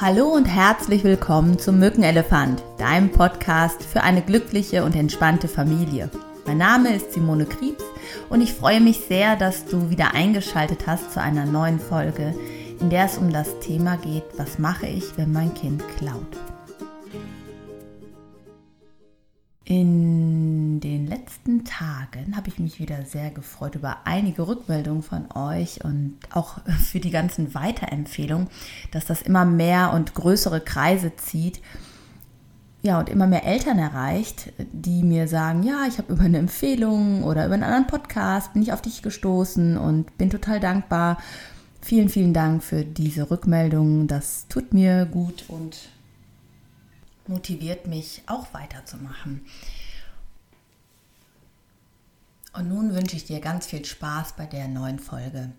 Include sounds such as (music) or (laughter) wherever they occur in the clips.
Hallo und herzlich willkommen zum Mückenelefant, deinem Podcast für eine glückliche und entspannte Familie. Mein Name ist Simone Kriebs und ich freue mich sehr, dass du wieder eingeschaltet hast zu einer neuen Folge, in der es um das Thema geht, was mache ich, wenn mein Kind klaut. In den letzten Tagen habe ich mich wieder sehr gefreut über einige Rückmeldungen von euch und auch (laughs) für die ganzen Weiterempfehlungen, dass das immer mehr und größere Kreise zieht. Ja, und immer mehr Eltern erreicht, die mir sagen, ja, ich habe über eine Empfehlung oder über einen anderen Podcast bin ich auf dich gestoßen und bin total dankbar. Vielen, vielen Dank für diese Rückmeldungen. Das tut mir gut und motiviert mich auch weiterzumachen. Und nun wünsche ich dir ganz viel Spaß bei der neuen Folge.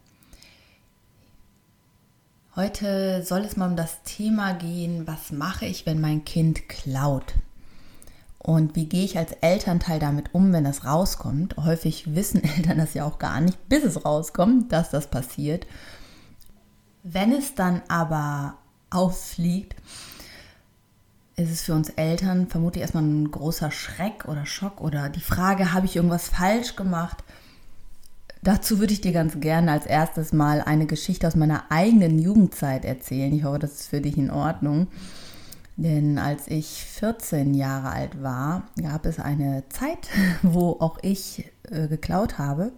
Heute soll es mal um das Thema gehen, was mache ich, wenn mein Kind klaut? Und wie gehe ich als Elternteil damit um, wenn das rauskommt? Häufig wissen (laughs) Eltern das ja auch gar nicht, bis es rauskommt, dass das passiert. Wenn es dann aber auffliegt, ist es für uns Eltern vermutlich erstmal ein großer Schreck oder Schock oder die Frage, habe ich irgendwas falsch gemacht? Dazu würde ich dir ganz gerne als erstes mal eine Geschichte aus meiner eigenen Jugendzeit erzählen. Ich hoffe, das ist für dich in Ordnung. Denn als ich 14 Jahre alt war, gab es eine Zeit, (laughs) wo auch ich äh, geklaut habe.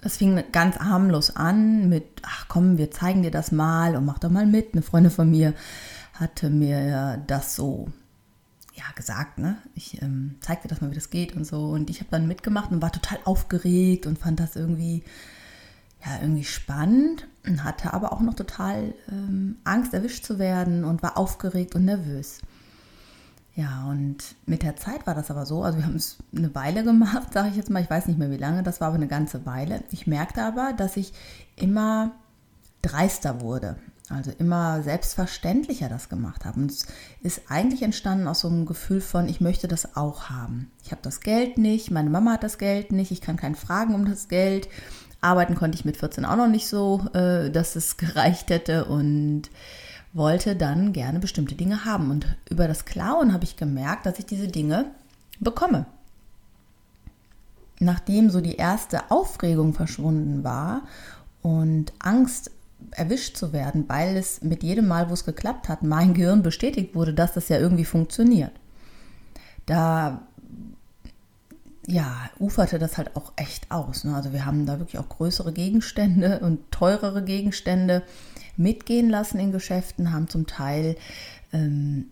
Das fing ganz harmlos an mit, ach komm, wir zeigen dir das mal und mach doch mal mit. Eine Freundin von mir hatte mir das so ja, gesagt, ne? Ich ähm, zeigte das mal, wie das geht und so. Und ich habe dann mitgemacht und war total aufgeregt und fand das irgendwie, ja, irgendwie spannend und hatte aber auch noch total ähm, Angst, erwischt zu werden und war aufgeregt und nervös. Ja, und mit der Zeit war das aber so, also wir haben es eine Weile gemacht, (laughs) sage ich jetzt mal, ich weiß nicht mehr wie lange, das war aber eine ganze Weile. Ich merkte aber, dass ich immer dreister wurde also immer selbstverständlicher das gemacht habe. Und es ist eigentlich entstanden aus so einem Gefühl von, ich möchte das auch haben. Ich habe das Geld nicht, meine Mama hat das Geld nicht, ich kann keinen fragen um das Geld. Arbeiten konnte ich mit 14 auch noch nicht so, äh, dass es (laughs) gereicht hätte und wollte dann gerne bestimmte Dinge haben. Und über das Klauen habe ich gemerkt, dass ich diese Dinge bekomme. Nachdem so die erste Aufregung verschwunden war und Angst erwischt zu werden, weil es mit jedem Mal, wo es geklappt hat, mein Gehirn bestätigt wurde, dass das ja irgendwie funktioniert. Da ja, uferte das halt auch echt aus. Ne? Also wir haben da wirklich auch größere Gegenstände (laughs) und teurere Gegenstände mitgehen lassen in Geschäften, haben zum Teil ähm,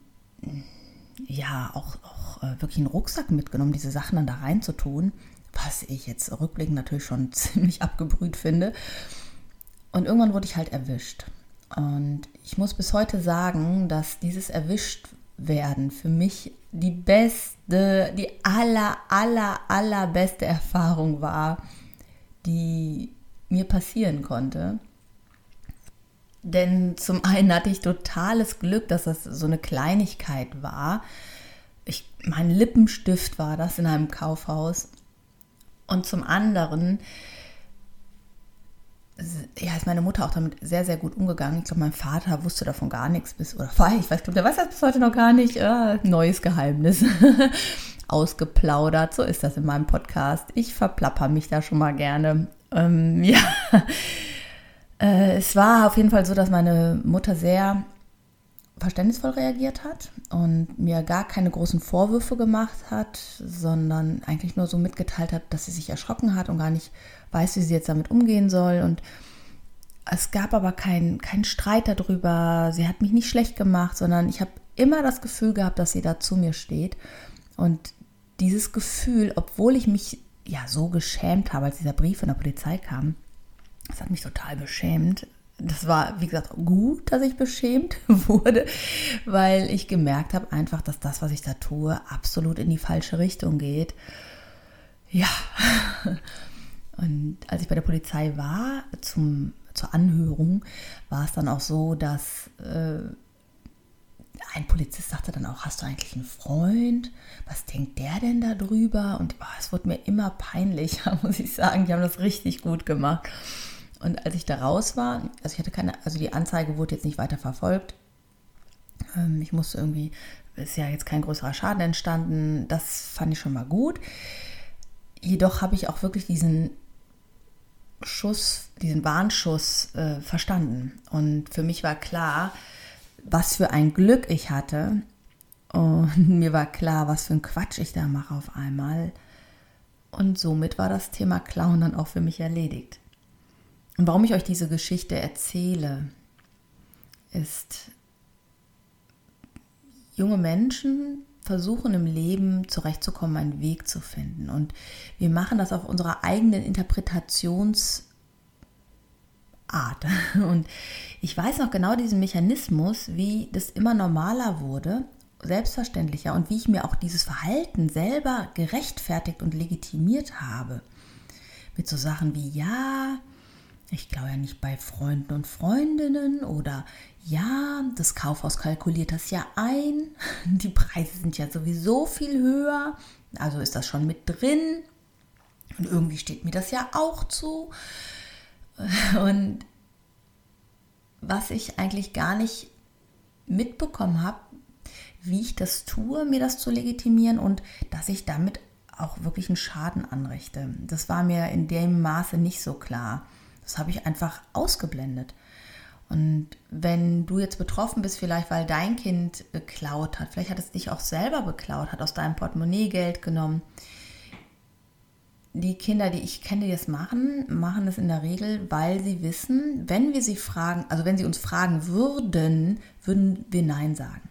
ja auch, auch äh, wirklich einen Rucksack mitgenommen, diese Sachen dann da reinzutun, was ich jetzt rückblickend natürlich schon (laughs) ziemlich abgebrüht finde. Und irgendwann wurde ich halt erwischt. Und ich muss bis heute sagen, dass dieses Erwischtwerden für mich die beste, die aller, aller, allerbeste Erfahrung war, die mir passieren konnte. Denn zum einen hatte ich totales Glück, dass das so eine Kleinigkeit war. Ich, mein Lippenstift war das in einem Kaufhaus. Und zum anderen ja, ist meine Mutter auch damit sehr, sehr gut umgegangen. Ich glaube, mein Vater wusste davon gar nichts bis, oder ich weiß, glaube, der weiß das bis heute noch gar nicht. Äh, neues Geheimnis. (laughs) Ausgeplaudert. So ist das in meinem Podcast. Ich verplapper mich da schon mal gerne. Ähm, (laughs) ja. Äh, es war auf jeden Fall so, dass meine Mutter sehr verständnisvoll reagiert hat und mir gar keine großen Vorwürfe gemacht hat, sondern eigentlich nur so mitgeteilt hat, dass sie sich erschrocken hat und gar nicht weiß, wie sie jetzt damit umgehen soll. Und es gab aber keinen kein Streit darüber. Sie hat mich nicht schlecht gemacht, sondern ich habe immer das Gefühl gehabt, dass sie da zu mir steht. Und dieses Gefühl, obwohl ich mich ja so geschämt habe, als dieser Brief von der Polizei kam, das hat mich total beschämt, das war, wie gesagt, gut, dass ich beschämt (laughs) wurde, weil ich gemerkt habe einfach, dass das, was ich da tue, absolut in die falsche Richtung geht. Ja. (laughs) Und als ich bei der Polizei war, zum, zur Anhörung, war es dann auch so, dass äh, ein Polizist sagte dann auch, hast du eigentlich einen Freund? Was denkt der denn darüber? Und oh, es wurde mir immer peinlicher, (laughs) muss ich sagen. Die haben das richtig gut gemacht. Und als ich da raus war, also ich hatte keine, also die Anzeige wurde jetzt nicht weiter verfolgt. Ähm, ich musste irgendwie, ist ja jetzt kein größerer Schaden entstanden, das fand ich schon mal gut. Jedoch habe ich auch wirklich diesen Schuss, diesen Warnschuss äh, verstanden. Und für mich war klar, was für ein Glück ich hatte. Und (laughs) mir war klar, was für ein Quatsch ich da mache auf einmal. Und somit war das Thema Klauen dann auch für mich erledigt. Und warum ich euch diese Geschichte erzähle, ist, junge Menschen versuchen im Leben zurechtzukommen, einen Weg zu finden. Und wir machen das auf unserer eigenen Interpretationsart. (laughs) Und ich weiß noch genau diesen Mechanismus, wie das immer normaler wurde, selbstverständlicher und wie ich mir auch dieses Verhalten selber gerechtfertigt und legitimiert habe. Mit so Sachen wie, ja, ich glaube ja nicht bei Freunden und Freundinnen oder ja, das Kaufhaus kalkuliert das ja ein. (laughs) Die Preise sind ja sowieso viel höher. Also ist das schon mit drin. Und irgendwie steht mir das ja auch zu. (laughs) Und was ich eigentlich gar nicht mitbekommen habe, wie ich das tue, mir das zu legitimieren und dass ich damit auch wirklich einen Schaden anrichte. Das war mir in dem Maße nicht so klar. Das habe ich einfach ausgeblendet. Und wenn du jetzt betroffen bist, vielleicht weil dein Kind geklaut hat, vielleicht hat es dich auch selber beklaut, hat aus deinem Portemonnaie Geld genommen. Die Kinder, die ich kenne, die das machen, machen es in der Regel, weil sie wissen, wenn wir sie fragen, also wenn sie uns fragen würden, würden wir Nein sagen.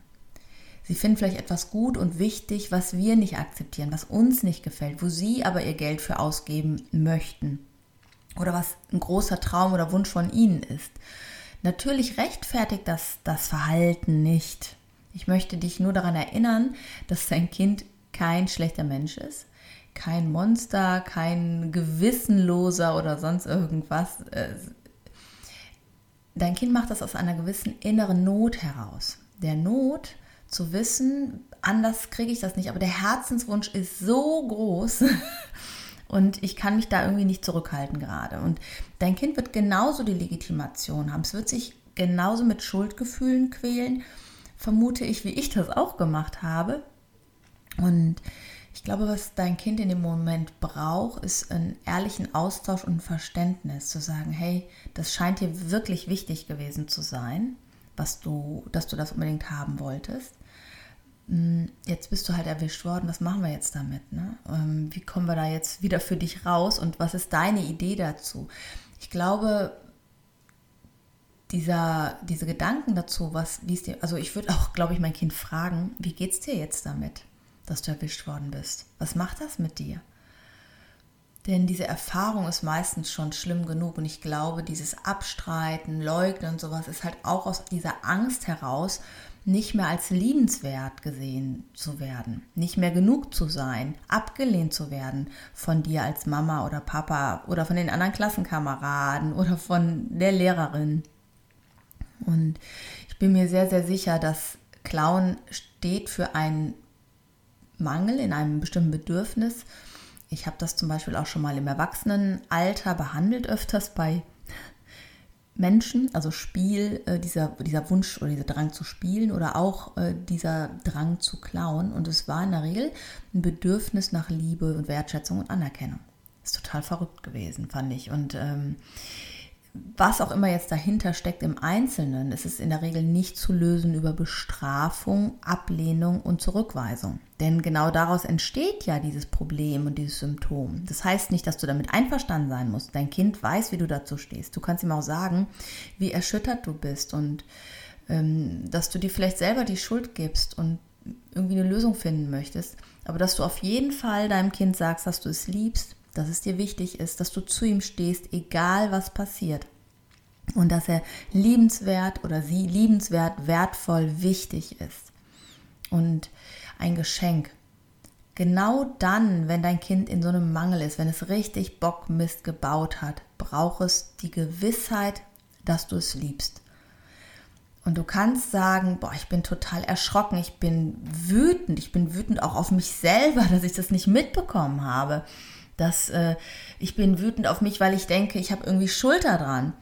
Sie finden vielleicht etwas gut und wichtig, was wir nicht akzeptieren, was uns nicht gefällt, wo sie aber ihr Geld für ausgeben möchten oder was ein großer Traum oder Wunsch von ihnen ist. Natürlich rechtfertigt das das Verhalten nicht. Ich möchte dich nur daran erinnern, dass dein Kind kein schlechter Mensch ist, kein Monster, kein gewissenloser oder sonst irgendwas. Äh, dein Kind macht das aus einer gewissen inneren Not heraus. Der Not zu wissen, anders kriege ich das nicht, aber der Herzenswunsch ist so groß, (laughs) Und ich kann mich da irgendwie nicht zurückhalten gerade. Und dein Kind wird genauso die Legitimation haben. Es wird sich genauso mit Schuldgefühlen quälen, vermute ich, wie ich das auch gemacht habe. Und ich glaube, was dein Kind in dem Moment braucht, ist einen ehrlichen Austausch und Verständnis, zu sagen, hey, das scheint dir wirklich wichtig gewesen zu sein, was du, dass du das unbedingt haben wolltest. Hm, jetzt bist du halt erwischt worden, was machen wir jetzt damit? Ne? Ähm, wie kommen wir da jetzt wieder für dich raus und was ist deine Idee dazu? Ich glaube, dieser, diese Gedanken dazu, was, wie es dir, also ich würde auch, glaube ich, mein Kind fragen, wie geht es dir jetzt damit, dass du erwischt worden bist? Was macht das mit dir? Denn diese Erfahrung ist meistens schon schlimm genug und ich glaube, dieses Abstreiten, Leugnen und sowas ist halt auch aus dieser Angst heraus, nicht mehr als liebenswert gesehen zu werden, nicht mehr genug zu sein, abgelehnt zu werden von dir als Mama oder Papa oder von den anderen Klassenkameraden oder von der Lehrerin. Und ich bin mir sehr, sehr sicher, dass Clown steht für einen Mangel in einem bestimmten Bedürfnis. Ich habe das zum Beispiel auch schon mal im Erwachsenenalter behandelt, öfters bei Menschen, also Spiel, äh, dieser, dieser Wunsch oder dieser Drang zu spielen oder auch äh, dieser Drang zu klauen. Und es war in der Regel ein Bedürfnis nach Liebe und Wertschätzung und Anerkennung. Ist total verrückt gewesen, fand ich. Und ähm, was auch immer jetzt dahinter steckt im Einzelnen, ist es in der Regel nicht zu lösen über Bestrafung, Ablehnung und Zurückweisung. Denn genau daraus entsteht ja dieses Problem und dieses Symptom. Das heißt nicht, dass du damit einverstanden sein musst. Dein Kind weiß, wie du dazu stehst. Du kannst ihm auch sagen, wie erschüttert du bist und ähm, dass du dir vielleicht selber die Schuld gibst und irgendwie eine Lösung finden möchtest. Aber dass du auf jeden Fall deinem Kind sagst, dass du es liebst, dass es dir wichtig ist, dass du zu ihm stehst, egal was passiert. Und dass er liebenswert oder sie liebenswert, wertvoll, wichtig ist. Und ein Geschenk. Genau dann, wenn dein Kind in so einem Mangel ist, wenn es richtig Bock Mist gebaut hat, braucht es die Gewissheit, dass du es liebst. Und du kannst sagen, boah, ich bin total erschrocken, ich bin wütend, ich bin wütend auch auf mich selber, (laughs) dass ich das nicht mitbekommen habe dass äh, ich bin wütend auf mich, weil ich denke, ich habe irgendwie Schuld daran.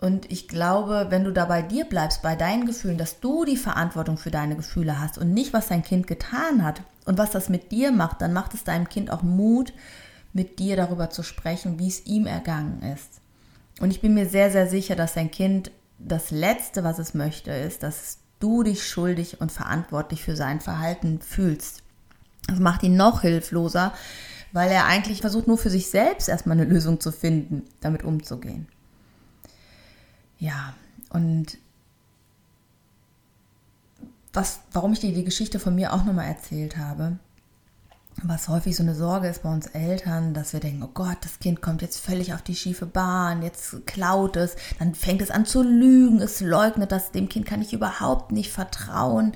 Und ich glaube, wenn du da bei dir bleibst, bei deinen Gefühlen, dass du die Verantwortung für deine Gefühle hast und nicht, was dein Kind getan hat und was das mit dir macht, dann macht es deinem Kind auch Mut, mit dir darüber zu sprechen, wie es ihm ergangen ist. Und ich bin mir sehr, sehr sicher, dass dein Kind das Letzte, was es möchte, ist, dass du dich schuldig und verantwortlich für sein Verhalten fühlst. Das macht ihn noch hilfloser, weil er eigentlich versucht, nur für sich selbst erstmal eine Lösung zu finden, damit umzugehen. Ja, und was, warum ich dir die Geschichte von mir auch nochmal erzählt habe, was häufig so eine Sorge ist bei uns Eltern, dass wir denken, oh Gott, das Kind kommt jetzt völlig auf die schiefe Bahn, jetzt klaut es, dann fängt es an zu lügen, es leugnet das, dem Kind kann ich überhaupt nicht vertrauen.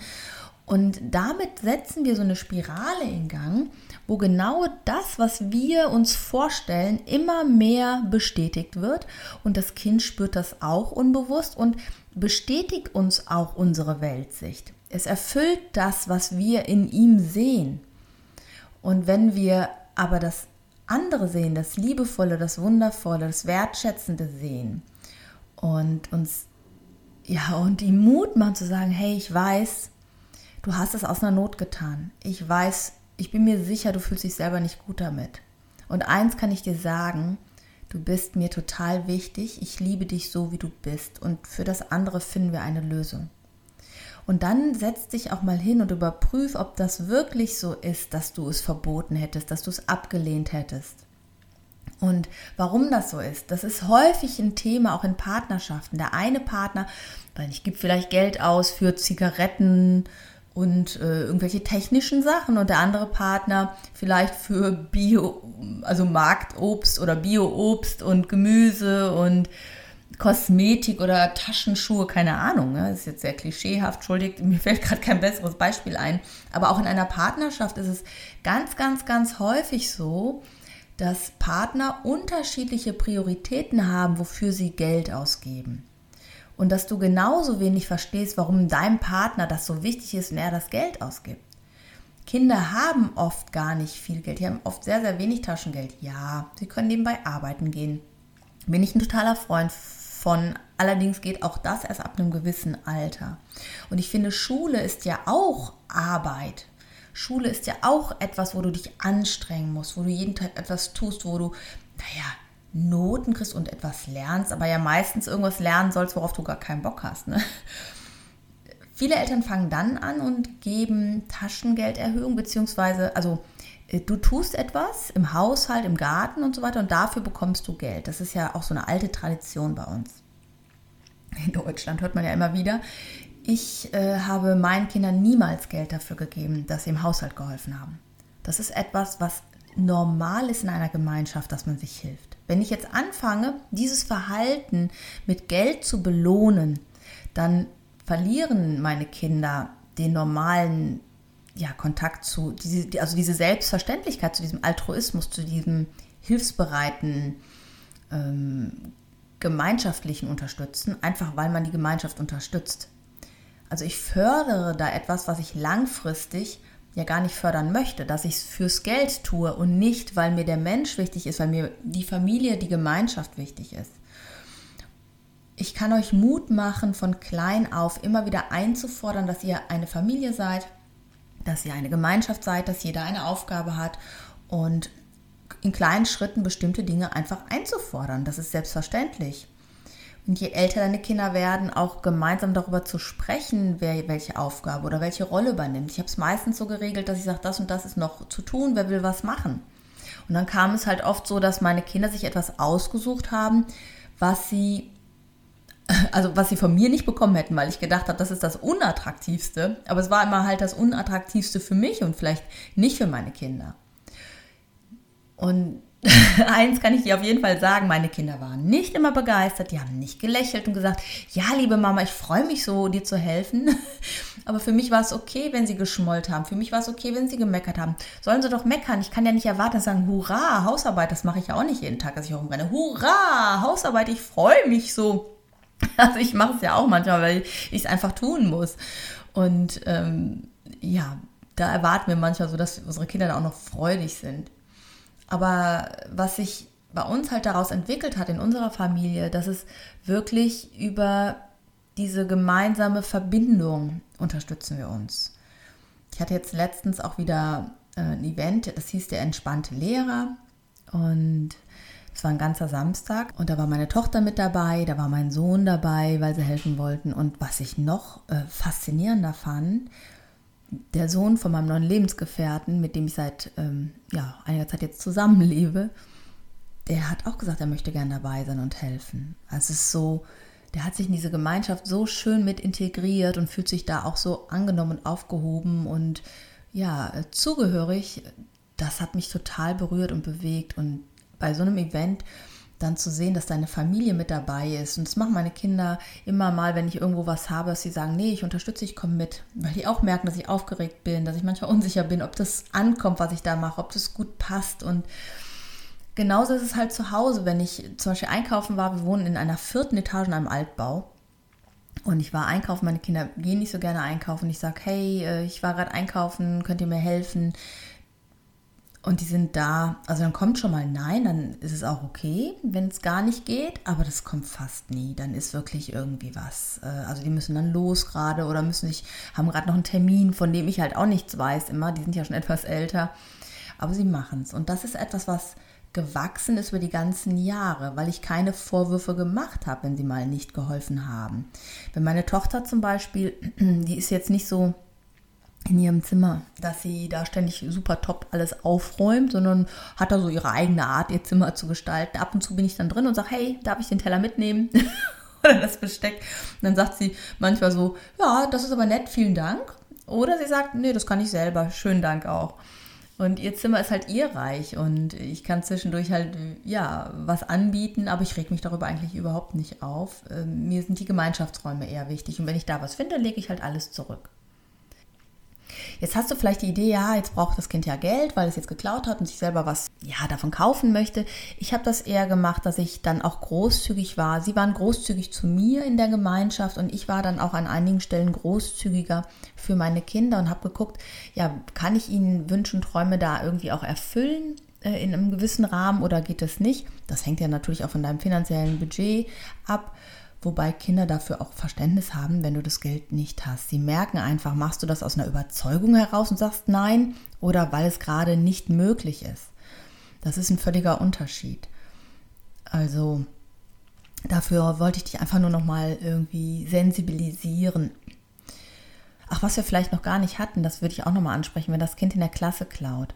Und damit setzen wir so eine Spirale in Gang, wo genau das, was wir uns vorstellen, immer mehr bestätigt wird. Und das Kind spürt das auch unbewusst und bestätigt uns auch unsere Weltsicht. Es erfüllt das, was wir in ihm sehen. Und wenn wir aber das andere sehen, das Liebevolle, das Wundervolle, das Wertschätzende sehen und uns ja und die Mut machen zu sagen, hey, ich weiß, du hast es aus einer Not getan. Ich weiß, ich bin mir sicher, du fühlst dich selber nicht gut damit. Und eins kann ich dir sagen, du bist mir total wichtig, ich liebe dich so, wie du bist und für das andere finden wir eine Lösung. Und dann setz dich auch mal hin und überprüf, ob das wirklich so ist, dass du es verboten hättest, dass du es abgelehnt hättest. Und warum das so ist, das ist häufig ein Thema auch in Partnerschaften. Der eine Partner, ich gebe vielleicht Geld aus für Zigaretten und äh, irgendwelche technischen Sachen und der andere Partner vielleicht für Bio, also Marktobst oder Bioobst und Gemüse und Kosmetik oder Taschenschuhe, keine Ahnung. Ne? Das ist jetzt sehr klischeehaft, entschuldigt, (laughs) mir fällt gerade kein besseres Beispiel ein. Aber auch in einer Partnerschaft ist es ganz, ganz, ganz häufig so, dass Partner unterschiedliche Prioritäten haben, wofür sie Geld ausgeben. Und dass du genauso wenig verstehst, warum deinem Partner das so wichtig ist und er das Geld ausgibt. Kinder haben oft gar nicht viel Geld. Die haben oft sehr, sehr wenig Taschengeld. Ja, sie können nebenbei arbeiten gehen. Bin ich ein totaler Freund von. Allerdings geht auch das erst ab einem gewissen Alter. Und ich finde, Schule ist ja auch Arbeit. Schule ist ja auch etwas, wo du dich anstrengen musst, wo du jeden Tag etwas tust, wo du, naja, Noten kriegst und etwas lernst, aber ja meistens irgendwas lernen sollst, worauf du gar keinen Bock hast. Ne? Viele Eltern fangen dann an und geben Taschengelderhöhung, beziehungsweise, also äh, du tust etwas im Haushalt, im Garten und so weiter und dafür bekommst du Geld. Das ist ja auch so eine alte Tradition bei uns. In Deutschland hört man ja immer wieder. Ich äh, habe meinen Kindern niemals Geld dafür gegeben, dass sie im Haushalt geholfen haben. Das ist etwas, was normal ist in einer Gemeinschaft, dass man sich hilft. Wenn ich jetzt anfange, dieses Verhalten mit Geld zu belohnen, dann verlieren meine Kinder den normalen ja, Kontakt zu, also diese Selbstverständlichkeit, zu diesem Altruismus, zu diesem hilfsbereiten, ähm, gemeinschaftlichen Unterstützen, einfach weil man die Gemeinschaft unterstützt. Also ich fördere da etwas, was ich langfristig ja gar nicht fördern möchte, dass ich es fürs Geld tue und nicht, weil mir der Mensch wichtig ist, weil mir die Familie, die Gemeinschaft wichtig ist. Ich kann euch Mut machen, von klein auf immer wieder einzufordern, dass ihr eine Familie seid, dass ihr eine Gemeinschaft seid, dass jeder eine Aufgabe hat und in kleinen Schritten bestimmte Dinge einfach einzufordern. Das ist selbstverständlich. Und je älter deine Kinder werden, auch gemeinsam darüber zu sprechen, wer welche Aufgabe oder welche Rolle übernimmt. Ich habe es meistens so geregelt, dass ich sage, das und das ist noch zu tun, wer will was machen. Und dann kam es halt oft so, dass meine Kinder sich etwas ausgesucht haben, was sie (clears throat) also was sie von mir nicht bekommen hätten, weil ich gedacht habe, das ist das Unattraktivste. Aber es war immer halt das Unattraktivste für mich und vielleicht nicht für meine Kinder. Und (laughs) eins kann ich dir auf jeden Fall sagen, meine Kinder waren nicht immer begeistert, die haben nicht gelächelt und gesagt, ja, liebe Mama, ich freue mich so, dir zu helfen. (laughs) Aber für mich war es okay, wenn sie geschmollt haben. Für mich war es okay, wenn sie gemeckert haben. Sollen sie doch meckern. Ich kann ja nicht erwarten, dass sagen, hurra, Hausarbeit, das mache ich ja auch nicht jeden Tag, dass ich rumrenne. Hurra, Hausarbeit, ich freue mich so. (laughs) Also ich mache es ja auch manchmal, weil ich es einfach tun muss. Und ähm, ja, da erwarten wir manchmal so, dass unsere Kinder dann auch noch freudig sind. Aber was ich bei uns halt daraus entwickelt hat in unserer Familie, dass es wirklich über diese gemeinsame Verbindung unterstützen wir uns. Ich hatte jetzt letztens auch wieder äh, ein Event, das hieß der entspannte Lehrer. Und es war ein ganzer Samstag. Und da war meine Tochter mit dabei, da war mein Sohn dabei, weil sie helfen wollten. Und was ich noch äh, faszinierender fand, der Sohn von meinem neuen Lebensgefährten, mit dem ich seit ähm, ja, einiger Zeit jetzt zusammenlebe, der hat auch gesagt, er möchte gerne dabei sein und helfen. Also es ist so, der hat sich in diese Gemeinschaft so schön mit integriert und fühlt sich da auch so angenommen und aufgehoben und ja, zugehörig. Das hat mich total berührt und bewegt. Und bei so einem Event dann zu sehen, dass deine Familie mit dabei ist. Und das machen meine Kinder immer mal, wenn ich irgendwo was habe, dass sie sagen, nee, ich unterstütze, ich komme mit. Weil die auch merken, dass ich aufgeregt bin, dass ich manchmal unsicher bin, ob das ankommt, was ich da mache, ob das gut passt. Und genauso ist es halt zu Hause, wenn ich zum Beispiel einkaufen war. Wir wohnen in einer vierten Etage in einem Altbau. Und ich war einkaufen, meine Kinder gehen nicht so gerne einkaufen. Ich sage, hey, äh, ich war gerade einkaufen, könnt ihr mir helfen? Und die sind da, also dann kommt schon mal Nein, dann ist es auch okay, wenn es gar nicht geht, aber das kommt fast nie. Dann ist wirklich irgendwie was. Äh, also die müssen dann los gerade oder müssen nicht, haben gerade noch einen Termin, von dem ich halt auch nichts weiß immer. Die sind ja schon (laughs) etwas älter, aber sie machen es. Und das ist etwas, was gewachsen ist über die ganzen Jahre, weil ich keine Vorwürfe gemacht habe, wenn sie mal nicht geholfen haben. Wenn meine Tochter zum Beispiel, (clears throat) die ist jetzt nicht so in ihrem Zimmer, dass sie da ständig super top alles aufräumt, sondern hat da so ihre eigene Art, ihr Zimmer zu gestalten. Ab und zu bin ich dann drin und sage, hey, darf ich den Teller mitnehmen? (laughs) Oder das Besteck. Und dann sagt sie manchmal so, ja, das ist aber nett, vielen Dank. Oder sie sagt, nee, das kann ich selber, schönen Dank auch. Und ihr Zimmer ist halt ihr Reich und ich kann zwischendurch halt, ja, was anbieten, aber ich reg mich darüber eigentlich überhaupt nicht auf. Ähm, mir sind die Gemeinschaftsräume eher wichtig und wenn ich da was finde, lege ich halt alles zurück. Jetzt hast du vielleicht die Idee, ja, jetzt braucht das Kind ja Geld, weil es jetzt geklaut hat und sich selber was ja, davon kaufen möchte. Ich habe das eher gemacht, dass ich dann auch großzügig war. Sie waren großzügig zu mir in der Gemeinschaft und ich war dann auch an einigen Stellen großzügiger für meine Kinder und habe geguckt, ja, kann ich ihnen Wünsche und Träume da irgendwie auch erfüllen? Äh, in einem gewissen Rahmen oder geht es nicht? Das hängt ja natürlich auch von deinem finanziellen Budget ab. Wobei Kinder dafür auch Verständnis haben, wenn du das Geld nicht hast. Sie merken einfach, machst du das aus einer Überzeugung heraus und sagst nein oder weil es gerade nicht möglich ist. Das ist ein völliger Unterschied. Also dafür wollte ich dich einfach nur noch mal irgendwie sensibilisieren. Ach, was wir vielleicht noch gar nicht hatten, das würde ich auch noch mal ansprechen, wenn das Kind in der Klasse klaut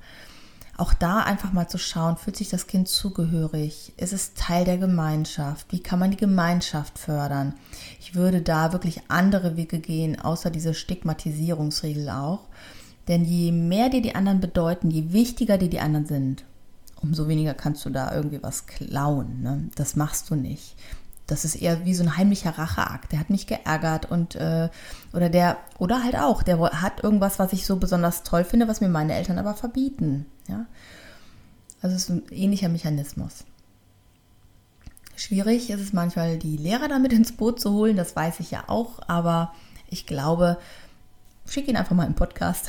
auch da einfach mal zu schauen, fühlt sich das Kind zugehörig? Ist es Teil der Gemeinschaft? Wie kann man die Gemeinschaft fördern? Ich würde da wirklich andere Wege gehen, außer diese Stigmatisierungsregel auch. Denn je mehr dir die anderen bedeuten, je wichtiger dir die anderen sind, umso weniger kannst du da irgendwie was klauen. Ne? Das machst du nicht. Das ist eher wie so ein heimlicher Racheakt. Der hat mich geärgert und äh, oder der oder halt auch, der hat irgendwas, was ich so besonders toll finde, was mir meine Eltern aber verbieten. Ja, also es ist ein ähnlicher Mechanismus. Schwierig ist es manchmal, die Lehrer damit ins Boot zu holen, das weiß ich ja auch, aber ich glaube, schick ihn einfach mal im Podcast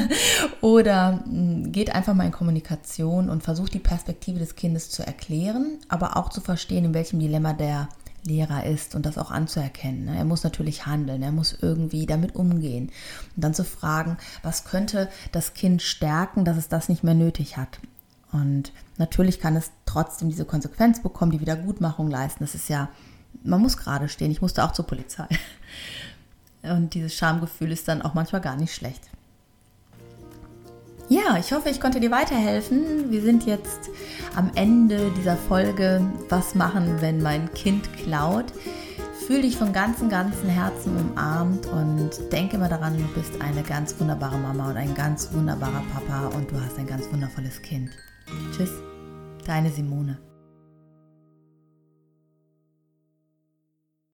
(laughs) oder hm, geht einfach mal in Kommunikation und versucht die Perspektive des Kindes zu erklären, aber auch zu verstehen, in welchem Dilemma der Lehrer ist und das auch anzuerkennen. Ne? Er muss natürlich handeln, er muss irgendwie damit umgehen und dann zu fragen, was könnte das Kind stärken, dass es das nicht mehr nötig hat. Und natürlich kann es trotzdem diese Konsequenz bekommen, die Wiedergutmachung leisten. Das ist ja, man muss gerade stehen. Ich musste auch zur Polizei. Und dieses Schamgefühl ist dann auch manchmal gar nicht schlecht. Ja, ich hoffe, ich konnte dir weiterhelfen. Wir sind jetzt am Ende dieser Folge. Was machen, wenn mein Kind klaut? Fühl dich von ganzem, ganzem Herzen umarmt und denke immer daran, du bist eine ganz wunderbare Mama und ein ganz wunderbarer Papa und du hast ein ganz wundervolles Kind. Tschüss, deine Simone.